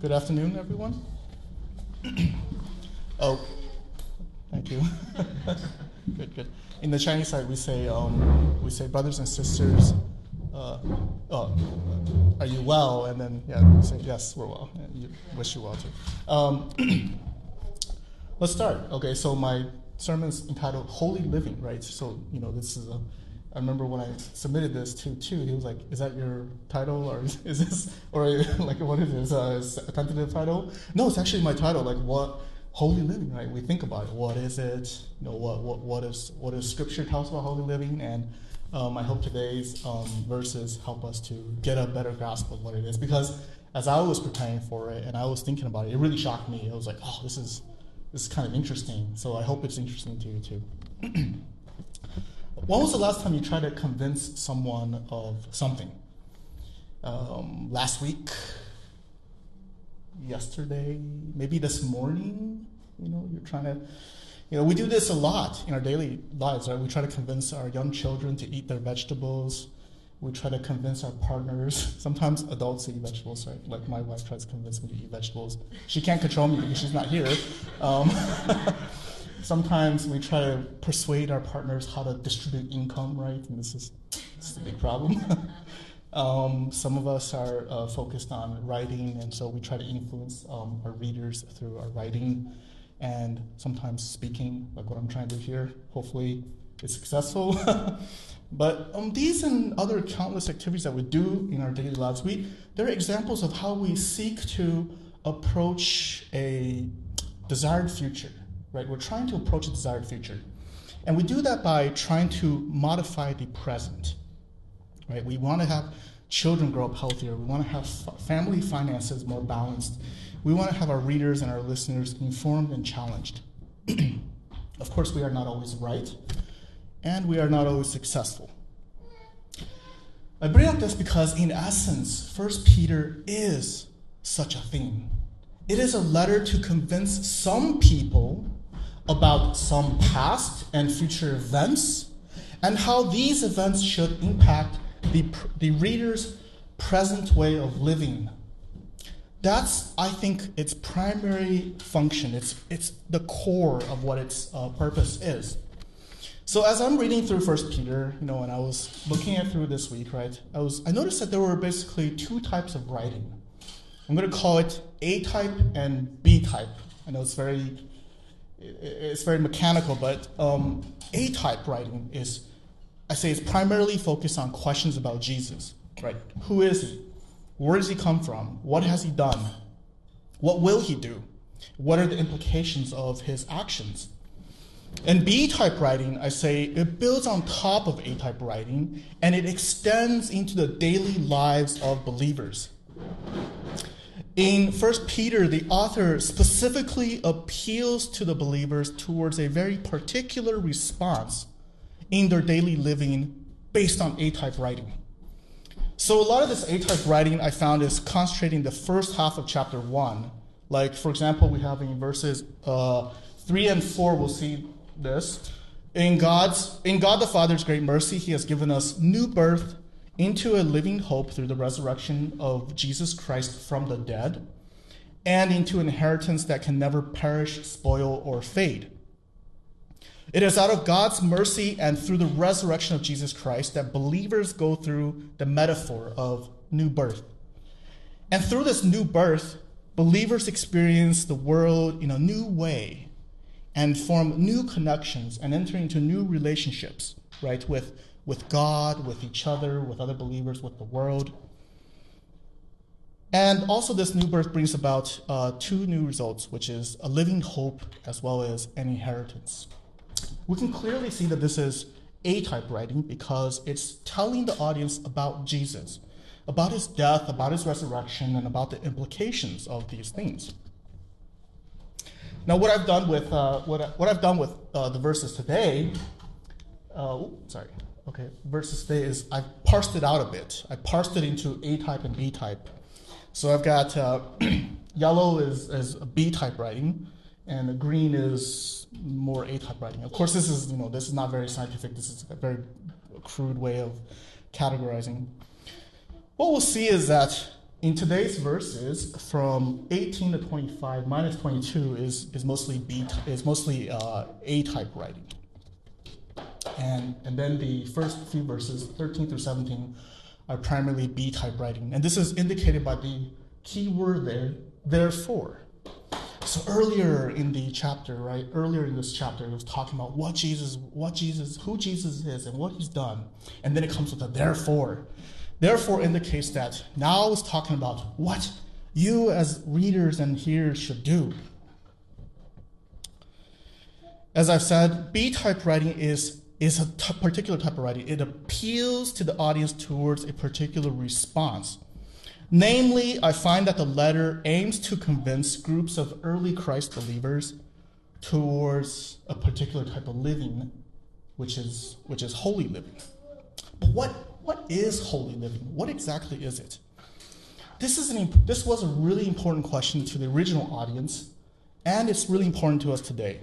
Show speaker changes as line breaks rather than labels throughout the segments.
Good afternoon, everyone. oh, thank you. good, good. In the Chinese side, we say um, we say brothers and sisters. Uh, oh, are you well? And then yeah, we say yes, we're well. And you wish you well too. Um, let's start. Okay, so my sermon is entitled "Holy Living," right? So you know this is a I remember when I submitted this to two, he was like, "Is that your title, or is, is this, or like what is this? Uh, a tentative title?" No, it's actually my title. Like what holy living, right? We think about it. What is it? You know, what what what is what does Scripture tell us about holy living? And um, I hope today's um, verses help us to get a better grasp of what it is. Because as I was preparing for it and I was thinking about it, it really shocked me. I was like, "Oh, this is this is kind of interesting." So I hope it's interesting to you too. When was the last time you tried to convince someone of something? Um, last week? Yesterday? Maybe this morning? You know, you're trying to. You know, we do this a lot in our daily lives, right? We try to convince our young children to eat their vegetables. We try to convince our partners. Sometimes adults eat vegetables, right? Like my wife tries to convince me to eat vegetables. She can't control me because she's not here. Um, sometimes we try to persuade our partners how to distribute income, right? And this is, this is a big problem. um, some of us are uh, focused on writing, and so we try to influence um, our readers through our writing and sometimes speaking, like what I'm trying to do here. Hopefully, it's successful. but um, these and other countless activities that we do in our daily lives, we they're examples of how we seek to approach a desired future right? We're trying to approach a desired future. And we do that by trying to modify the present, right? We want to have children grow up healthier. We want to have family finances more balanced. We want to have our readers and our listeners informed and challenged. of course, we are not always right, and we are not always successful. I bring up this because, in essence, First Peter is such a thing. It is a letter to convince some people about some past and future events and how these events should impact the, the reader's present way of living. That's, I think, its primary function. It's, it's the core of what its uh, purpose is. So as I'm reading through First Peter, you know, and I was looking at through this week, right, I was I noticed that there were basically two types of writing. I'm going to call it A type and B type. I know it's very it's very mechanical, but um, A type writing is, I say, it's primarily focused on questions about Jesus, right? Who is he? Where does he come from? What has he done? What will he do? What are the implications of his actions? And B type writing, I say, it builds on top of A type writing and it extends into the daily lives of believers. In 1 Peter, the author specifically appeals to the believers towards a very particular response in their daily living based on A type writing. So, a lot of this A type writing I found is concentrating the first half of chapter 1. Like, for example, we have in verses uh, 3 and 4, we'll see this. In, God's, in God the Father's great mercy, He has given us new birth into a living hope through the resurrection of Jesus Christ from the dead, and into inheritance that can never perish, spoil, or fade. It is out of God's mercy and through the resurrection of Jesus Christ that believers go through the metaphor of new birth. And through this new birth, believers experience the world in a new way and form new connections and enter into new relationships, right, with with God, with each other, with other believers, with the world. And also, this new birth brings about uh, two new results, which is a living hope as well as an inheritance. We can clearly see that this is A type writing because it's telling the audience about Jesus, about his death, about his resurrection, and about the implications of these things. Now, what I've done with uh, what, I, what I've done with uh, the verses today, uh, sorry, Okay, versus today is I've parsed it out a bit. I parsed it into A type and B type. So I've got uh, yellow is, is B type writing, and green is more A type writing. Of course, this is you know this is not very scientific. This is a very crude way of categorizing. What we'll see is that in today's verses, from 18 to 25, minus 22 is, is mostly B is mostly uh, A type writing, and and then the first few verses, 13 through 17, are primarily B type writing, and this is indicated by the key word there, therefore. So earlier in the chapter, right? Earlier in this chapter, it was talking about what Jesus, what Jesus, who Jesus is, and what He's done, and then it comes with a therefore. Therefore indicates that now it's talking about what you as readers and hearers should do. As I've said, B type writing is, is a t- particular type of writing. It appeals to the audience towards a particular response. Namely, I find that the letter aims to convince groups of early Christ believers towards a particular type of living, which is, which is holy living. But what what is holy living? What exactly is it? This, is an, this was a really important question to the original audience, and it's really important to us today.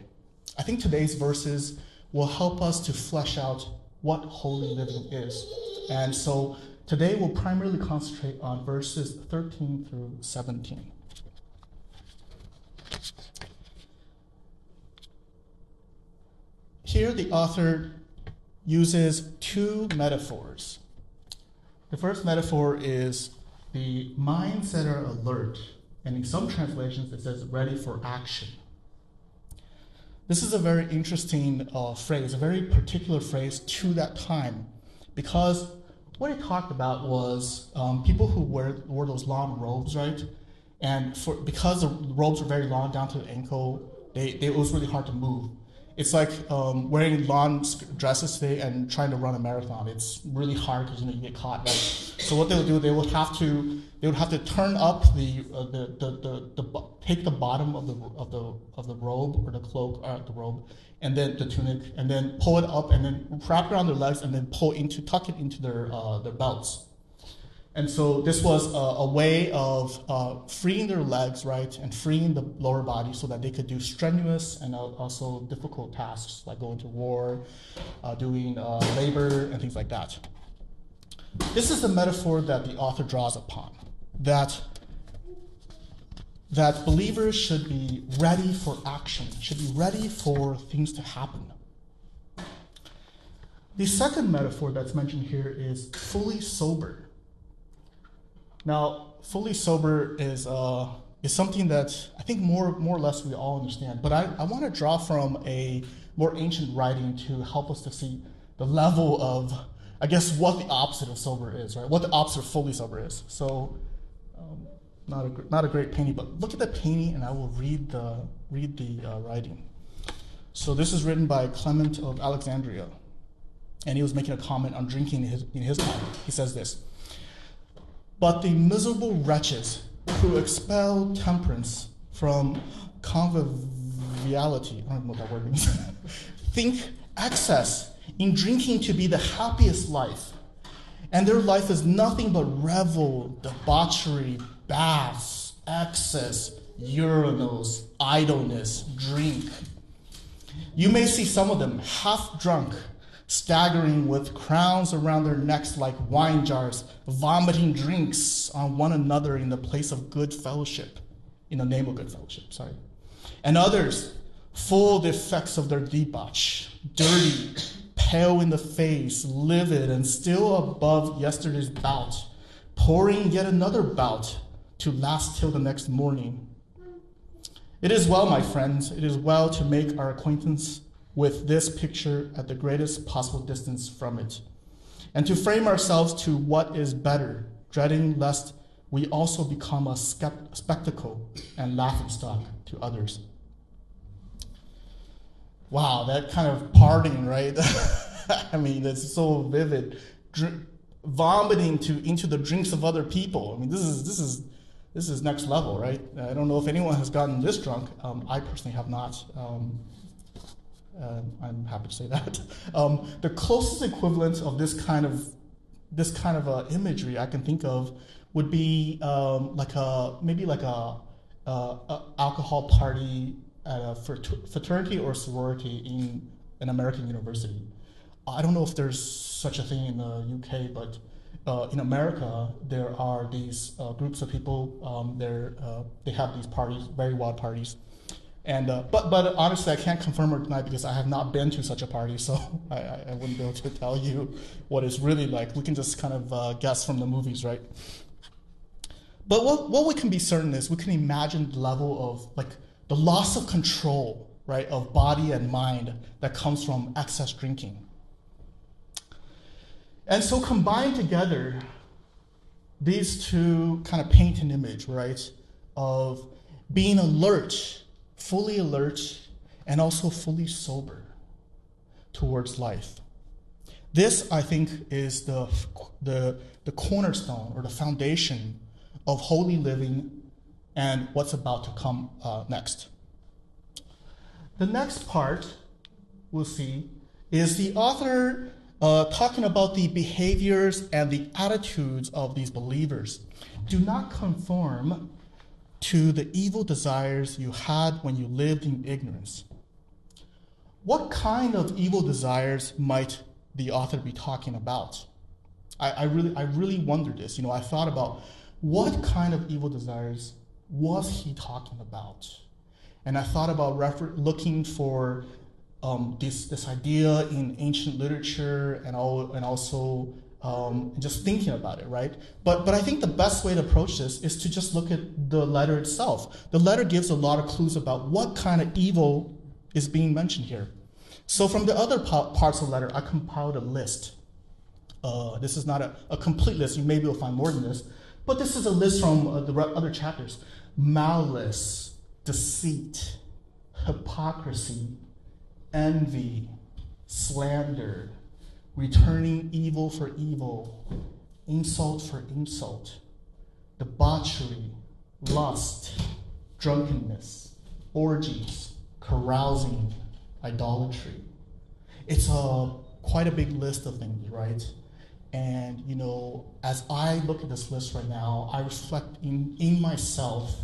I think today's verses will help us to flesh out what holy living is. And so today we'll primarily concentrate on verses 13 through 17. Here, the author uses two metaphors the first metaphor is the minds that are alert, and in some translations it says ready for action. This is a very interesting uh, phrase, a very particular phrase to that time, because what it talked about was um, people who wear, wore those long robes, right? And for, because the robes were very long down to the ankle, they, they, it was really hard to move it's like um, wearing long dresses today and trying to run a marathon. It's really hard because you know you get caught. Right? So what they would do, they would have to they would have to turn up the uh, the, the, the, the, take the bottom of the of the of the robe or the cloak or uh, the robe and then the tunic and then pull it up and then wrap it around their legs and then pull into tuck it into their uh, their belts. And so this was a, a way of uh, freeing their legs, right, and freeing the lower body so that they could do strenuous and also difficult tasks like going to war, uh, doing uh, labor, and things like that. This is the metaphor that the author draws upon that, that believers should be ready for action, should be ready for things to happen. The second metaphor that's mentioned here is fully sober. Now, fully sober is, uh, is something that I think more, more or less we all understand. But I, I want to draw from a more ancient writing to help us to see the level of, I guess, what the opposite of sober is, right? What the opposite of fully sober is. So, um, not, a, not a great painting, but look at the painting and I will read the, read the uh, writing. So, this is written by Clement of Alexandria. And he was making a comment on drinking in his, in his time. He says this but the miserable wretches who expel temperance from conviviality, I don't know what that word means, think excess in drinking to be the happiest life. And their life is nothing but revel, debauchery, baths, excess, urinals, idleness, drink. You may see some of them half drunk staggering with crowns around their necks like wine jars, vomiting drinks on one another in the place of good fellowship, in the name of good fellowship, sorry. And others, full the effects of their debauch, dirty, pale in the face, livid, and still above yesterday's bout, pouring yet another bout to last till the next morning. It is well, my friends, it is well to make our acquaintance with this picture at the greatest possible distance from it, and to frame ourselves to what is better, dreading lest we also become a spectacle and laughing stock to others. Wow, that kind of parting, right? I mean, it's so vivid. Dr- vomiting to into the drinks of other people. I mean, this is this is this is next level, right? I don't know if anyone has gotten this drunk. Um, I personally have not. Um, um, I'm happy to say that. Um, the closest equivalent of this kind of this kind of uh, imagery I can think of would be um, like a maybe like a, a, a, alcohol party at a fraternity or sorority in an American university. I don't know if there's such a thing in the UK, but uh, in America, there are these uh, groups of people. Um, uh, they have these parties, very wild parties. And uh, but but honestly, I can't confirm or deny because I have not been to such a party, so I, I wouldn't be able to tell you what it's really like. We can just kind of uh, guess from the movies, right? But what what we can be certain is we can imagine the level of like the loss of control, right, of body and mind that comes from excess drinking. And so combined together, these two kind of paint an image, right, of being alert, fully alert, and also fully sober towards life. This, I think, is the, the, the cornerstone or the foundation of holy living and what's about to come uh, next. The next part we'll see is the author uh, talking about the behaviors and the attitudes of these believers. Do not conform to the evil desires you had when you lived in ignorance. What kind of evil desires might the author be talking about? I, I really, I really wondered this. You know, I thought about what kind of evil desires was he talking about, and I thought about refer- looking for um, this, this idea in ancient literature and, all, and also um, just thinking about it, right? But, but I think the best way to approach this is to just look at the letter itself. The letter gives a lot of clues about what kind of evil is being mentioned here. So from the other parts of the letter, I compiled a list. Uh, this is not a, a, complete list. You maybe will find more than this. But this is a list from uh, the other chapters. Malice, deceit, hypocrisy, envy, slander, returning evil for evil, insult for insult, debauchery, lust, drunkenness, orgies, carousing, idolatry. It's a quite a big list of things, right? And you know, as I look at this list right now, I reflect in, in myself,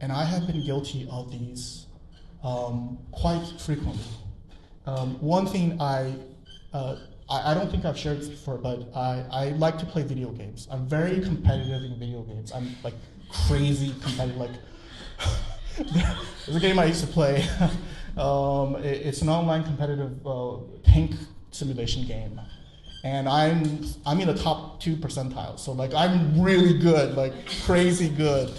and I have been guilty of these um, quite frequently. Um, one thing I, uh, I, I don't think I've shared this before, but I, I like to play video games. I'm very competitive in video games. I'm like crazy competitive. Like there's a game I used to play. um, it, it's an online competitive uh, tank simulation game, and I'm I'm in the top two percentile. So like I'm really good, like crazy good.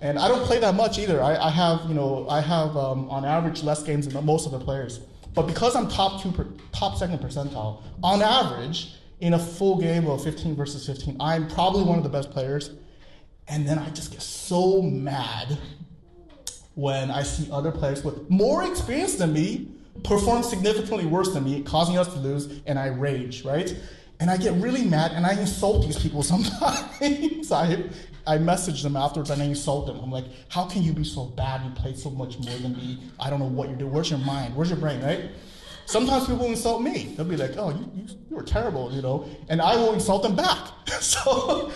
And I don't play that much either. I, I have, you know, I have um, on average less games than most of the players. But because I'm top two, per, top second percentile, on average, in a full game of 15 versus 15, I'm probably one of the best players. And then I just get so mad when I see other players with more experience than me perform significantly worse than me, causing us to lose, and I rage, right? And I get really mad and I insult these people sometimes. I, I message them afterwards and I insult them. I'm like, how can you be so bad? You played so much more than me. I don't know what you're doing. Where's your mind? Where's your brain, right? Sometimes people insult me. They'll be like, oh, you, you, you were terrible, you know? And I will insult them back. so,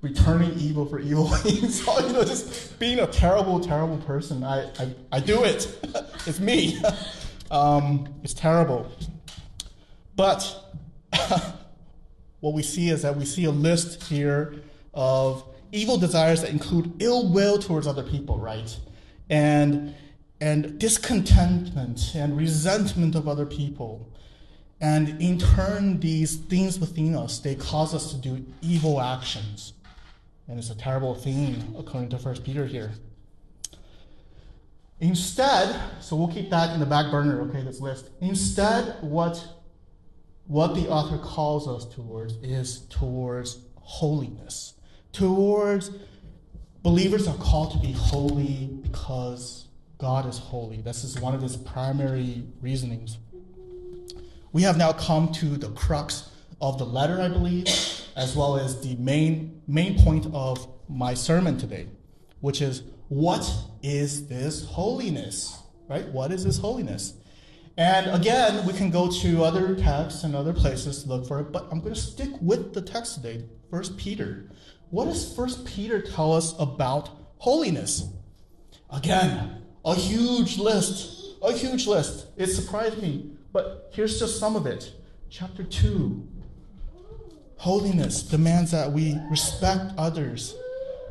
returning evil for evil. so, you know, just being a terrible, terrible person. I, I, I do it. it's me. um, it's terrible. But what we see is that we see a list here of evil desires that include ill will towards other people, right? And and discontentment and resentment of other people. And in turn, these things within us, they cause us to do evil actions. And it's a terrible thing, according to First Peter here. Instead, so we'll keep that in the back burner, okay, this list. Instead, what, what the author calls us towards is towards holiness towards believers are called to be holy because God is holy. This is one of his primary reasonings. We have now come to the crux of the letter, I believe, as well as the main main point of my sermon today, which is what is this holiness? Right? What is this holiness? And again, we can go to other texts and other places to look for it, but I'm going to stick with the text today, First Peter what does First Peter tell us about holiness? Again, a huge list, a huge list. It surprised me, but here's just some of it. Chapter 2, Holiness demands that we respect others,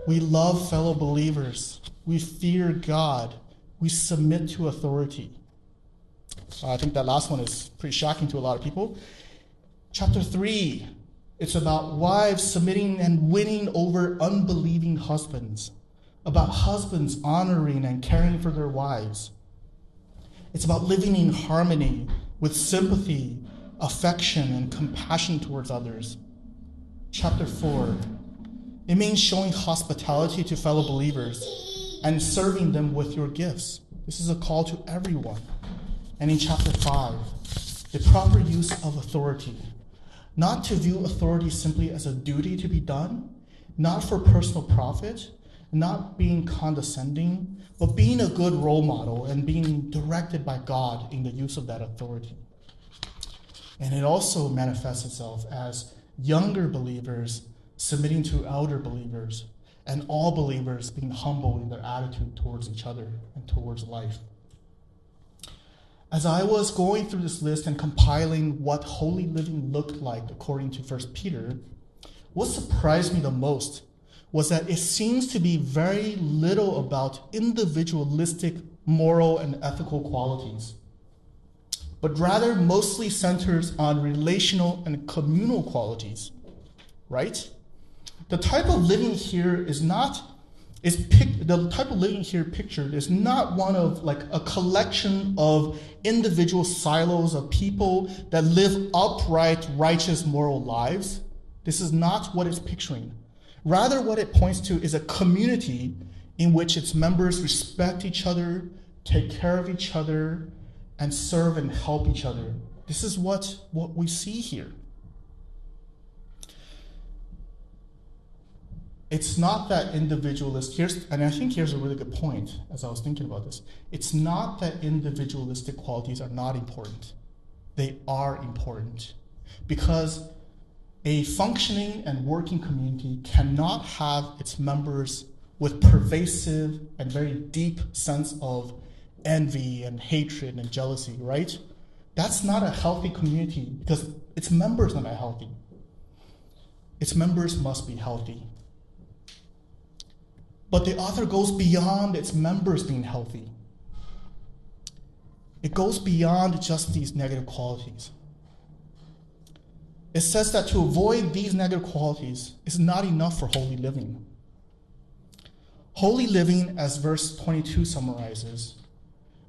we love fellow believers, we fear God, we submit to authority. I think that last one is pretty shocking to a lot of people. Chapter 3, it's about wives submitting and winning over unbelieving husbands, about husbands honoring and caring for their wives. It's about living in harmony with sympathy, affection, and compassion towards others. Chapter 4, it means showing hospitality to fellow believers and serving them with your gifts. This is a call to everyone. And in chapter 5, the proper use of authority. Not to view authority simply as a duty to be done, not for personal profit, not being condescending, but being a good role model and being directed by God in the use of that authority. And it also manifests itself as younger believers submitting to elder believers, and all believers being humble in their attitude towards each other and towards life. As I was going through this list and compiling what holy living looked like according to 1 Peter, what surprised me the most was that it seems to be very little about individualistic moral and ethical qualities, but rather mostly centers on relational and communal qualities, right? The type of living here is not is pic- the type of living here pictured is not one of like a collection of individual silos of people that live upright, righteous, moral lives. This is not what it's picturing. Rather, what it points to is a community in which its members respect each other, take care of each other, and serve and help each other. This is what, what we see here. It's not that individualist here's and i think here's a really good point as i was thinking about this. It's not that individualistic qualities are not important. They are important. Because a functioning and working community cannot have its members with pervasive and very deep sense of envy and hatred and jealousy right? That's not a healthy community because its members are not healthy. Its members must be healthy but the author goes beyond its members being healthy. It goes beyond just these negative qualities. It says that to avoid these negative qualities is not enough for holy living. Holy living, as verse 22 summarizes,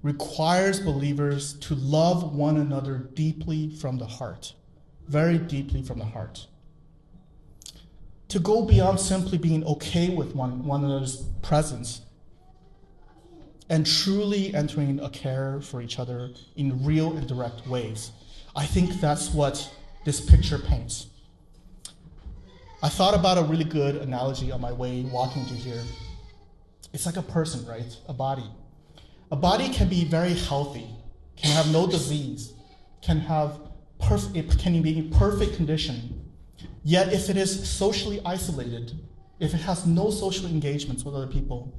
requires believers to love one another deeply from the heart, very deeply from the heart to go beyond simply being okay with one, one another's presence and truly entering a care for each other in real and direct ways. I think that's what this picture paints. I thought about a really good analogy on my way walking to here. It's like a person, right? A body. A body can be very healthy, can have no disease, can have perf- it can be in perfect condition, Yet, if it is socially isolated, if it has no social engagements with other people,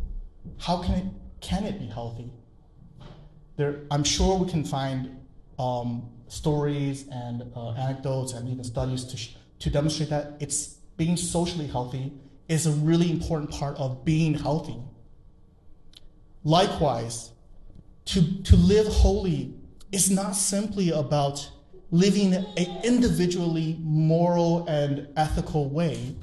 how can it, can it be healthy? There, I'm sure we can find um, stories and uh, anecdotes and even studies to, to demonstrate that it's being socially healthy is a really important part of being healthy. Likewise, to, to live holy is not simply about living an individually moral and ethical way,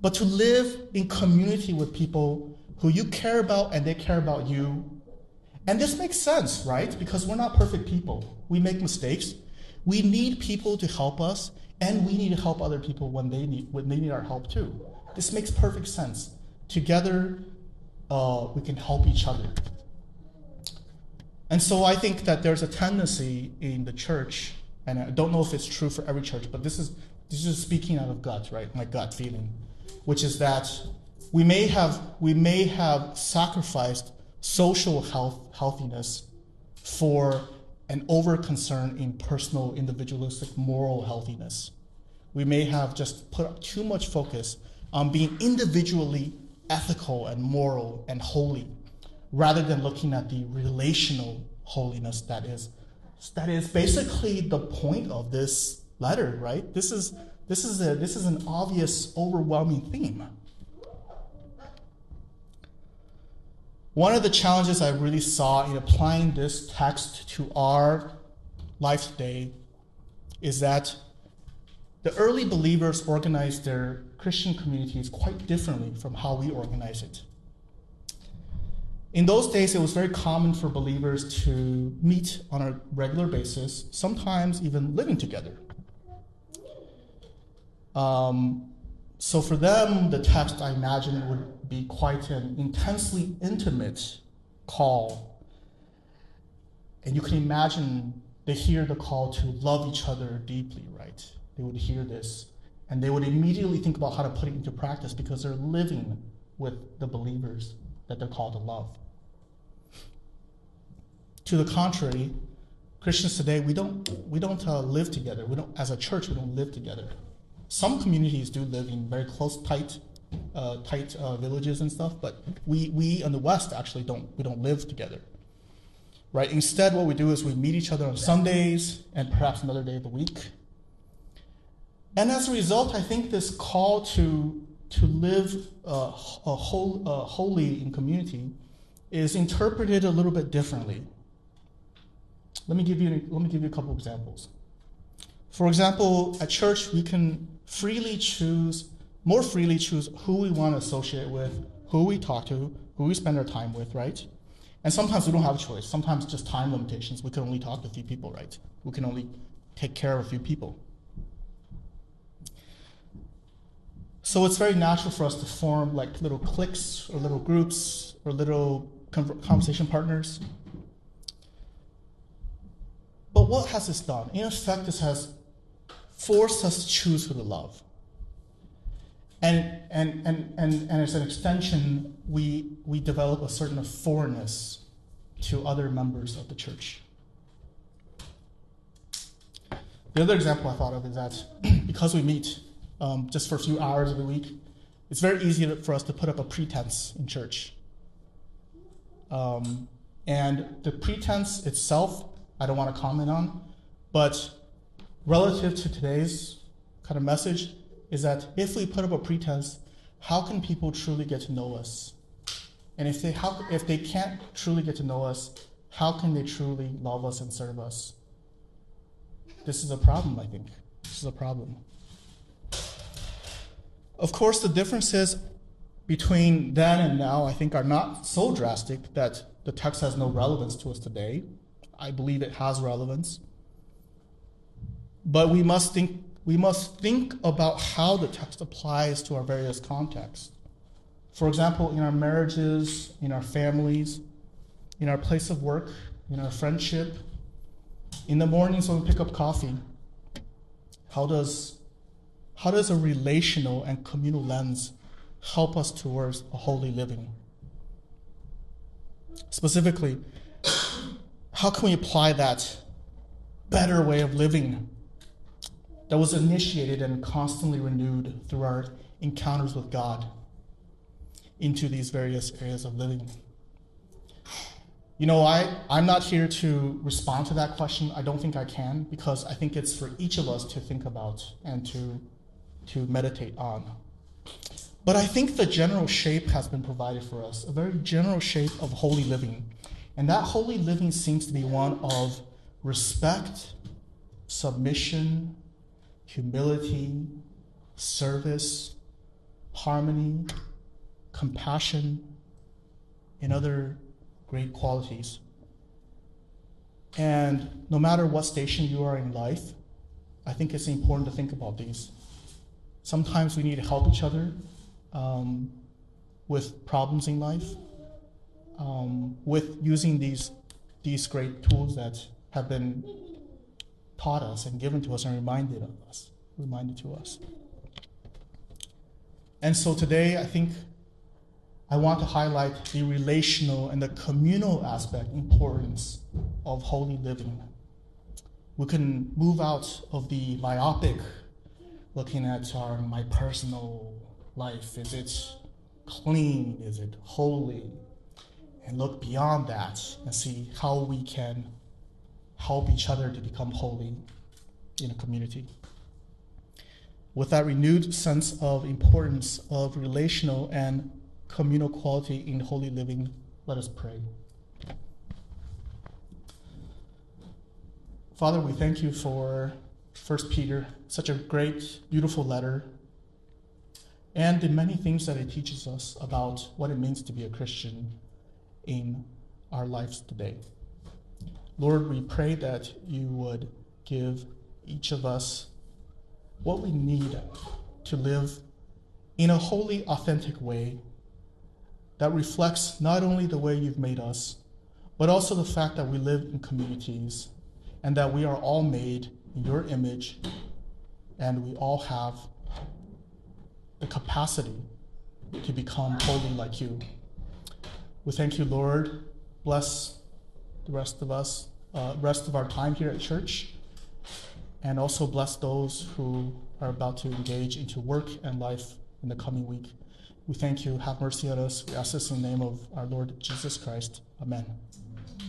but to live in community with people who you care about and they care about you. And this makes sense, right? Because we're not perfect people. We make mistakes. We need people to help us, and we need to help other people when they need when they need our help too. This makes perfect sense. Together, uh, we can help each other. And so I think that there's a tendency in the church and I don't know if it's true for every church, but this is this is speaking out of gut, right? My gut feeling, which is that we may have we may have sacrificed social health healthiness for an over concern in personal individualistic moral healthiness. We may have just put too much focus on being individually ethical and moral and holy rather than looking at the relational holiness that is that is basically the point of this letter, right? This is This is, a, this is an obvious, overwhelming theme. One of the challenges I really saw in applying this text to our life today is that the early believers organized their Christian communities quite differently from how we organize it. In those days, it was very common for believers to meet on a regular basis, sometimes even living together. Um, so for them, the text, I imagine, would be quite an intensely intimate call. And you can imagine they hear the call to love each other deeply, right? They would hear this, and they would immediately think about how to put it into practice because they're living with the believers that they're called to love. To the contrary, Christians today we don't we don't uh, live together. We don't as a church we don't live together. Some communities do live in very close, tight, uh, tight uh, villages and stuff, but we we in the West actually don't we don't live together. Right. Instead, what we do is we meet each other on Sundays and perhaps another day of the week. And as a result, I think this call to to live uh, a whole, uh, holy in community is interpreted a little bit differently let me give you, let me give you a couple examples. For example, at church, we can freely choose, more freely choose who we want to associate with, who we talk to, who we spend our time with, right? And sometimes we don't have a choice. Sometimes just time limitations. We can only talk to a few people, right? We can only take care of a few people. So it's very natural for us to form like little cliques or little groups or little conversation partners but what has this done? In effect, this has forced us to choose who to love. And, and, and, and, and as an extension, we, we develop a certain foreignness to other members of the church. The other example I thought of is that because we meet um, just for a few hours of the week, it's very easy for us to put up a pretense in church. Um, and the pretense itself I don't want to comment on. But relative to today's kind of message is that if we put up a pretense, how can people truly get to know us? And if they, how, if they can't truly get to know us, how can they truly love us and serve us? This is a problem, I think. This is a problem. Of course, the differences between then and now, I think, are not so drastic that the text has no relevance to us today. I believe it has relevance. But we must think we must think about how the text applies to our various contexts. For example, in our marriages, in our families, in our place of work, in our friendship, in the mornings when we pick up coffee, how does how does a relational and communal lens help us towards a holy living? Specifically, how can we apply that better way of living that was initiated and constantly renewed through our encounters with God into these various areas of living? You know, I, I'm not here to respond to that question. I don't think I can because I think it's for each of us to think about and to, to meditate on. But I think the general shape has been provided for us, a very general shape of holy living and that holy living seems to be one of respect, submission, humility, service, harmony, compassion, and other great qualities. And no matter what station you are in life, I think it's important to think about these. Sometimes we need to help each other um, with problems in life um, with using these these great tools that have been taught us and given to us and reminded of us, reminded to us. And so today, I think I want to highlight the relational and the communal aspect importance of holy living. We can move out of the myopic, looking at our my personal life. Is it clean? Is it holy? And look beyond that and see how we can help each other to become holy in a community. with that renewed sense of importance of relational and communal quality in holy living, let us pray. Father, we thank you for 1 Peter, such a great, beautiful letter, and the many things that it teaches us about what it means to be a Christian in our lives today. Lord, we pray that you would give each of us what we need to live in a holy, authentic way that reflects not only the way you've made us, but also the fact that we live in communities and that we are all made in your image and we all have the capacity to become holy like you. We thank you, Lord. Bless the rest of us, uh, rest of our time here at church, and also bless those who are about to engage into work and life in the coming week. We thank you. Have mercy on us. We ask this in the name of our Lord Jesus Christ. Amen.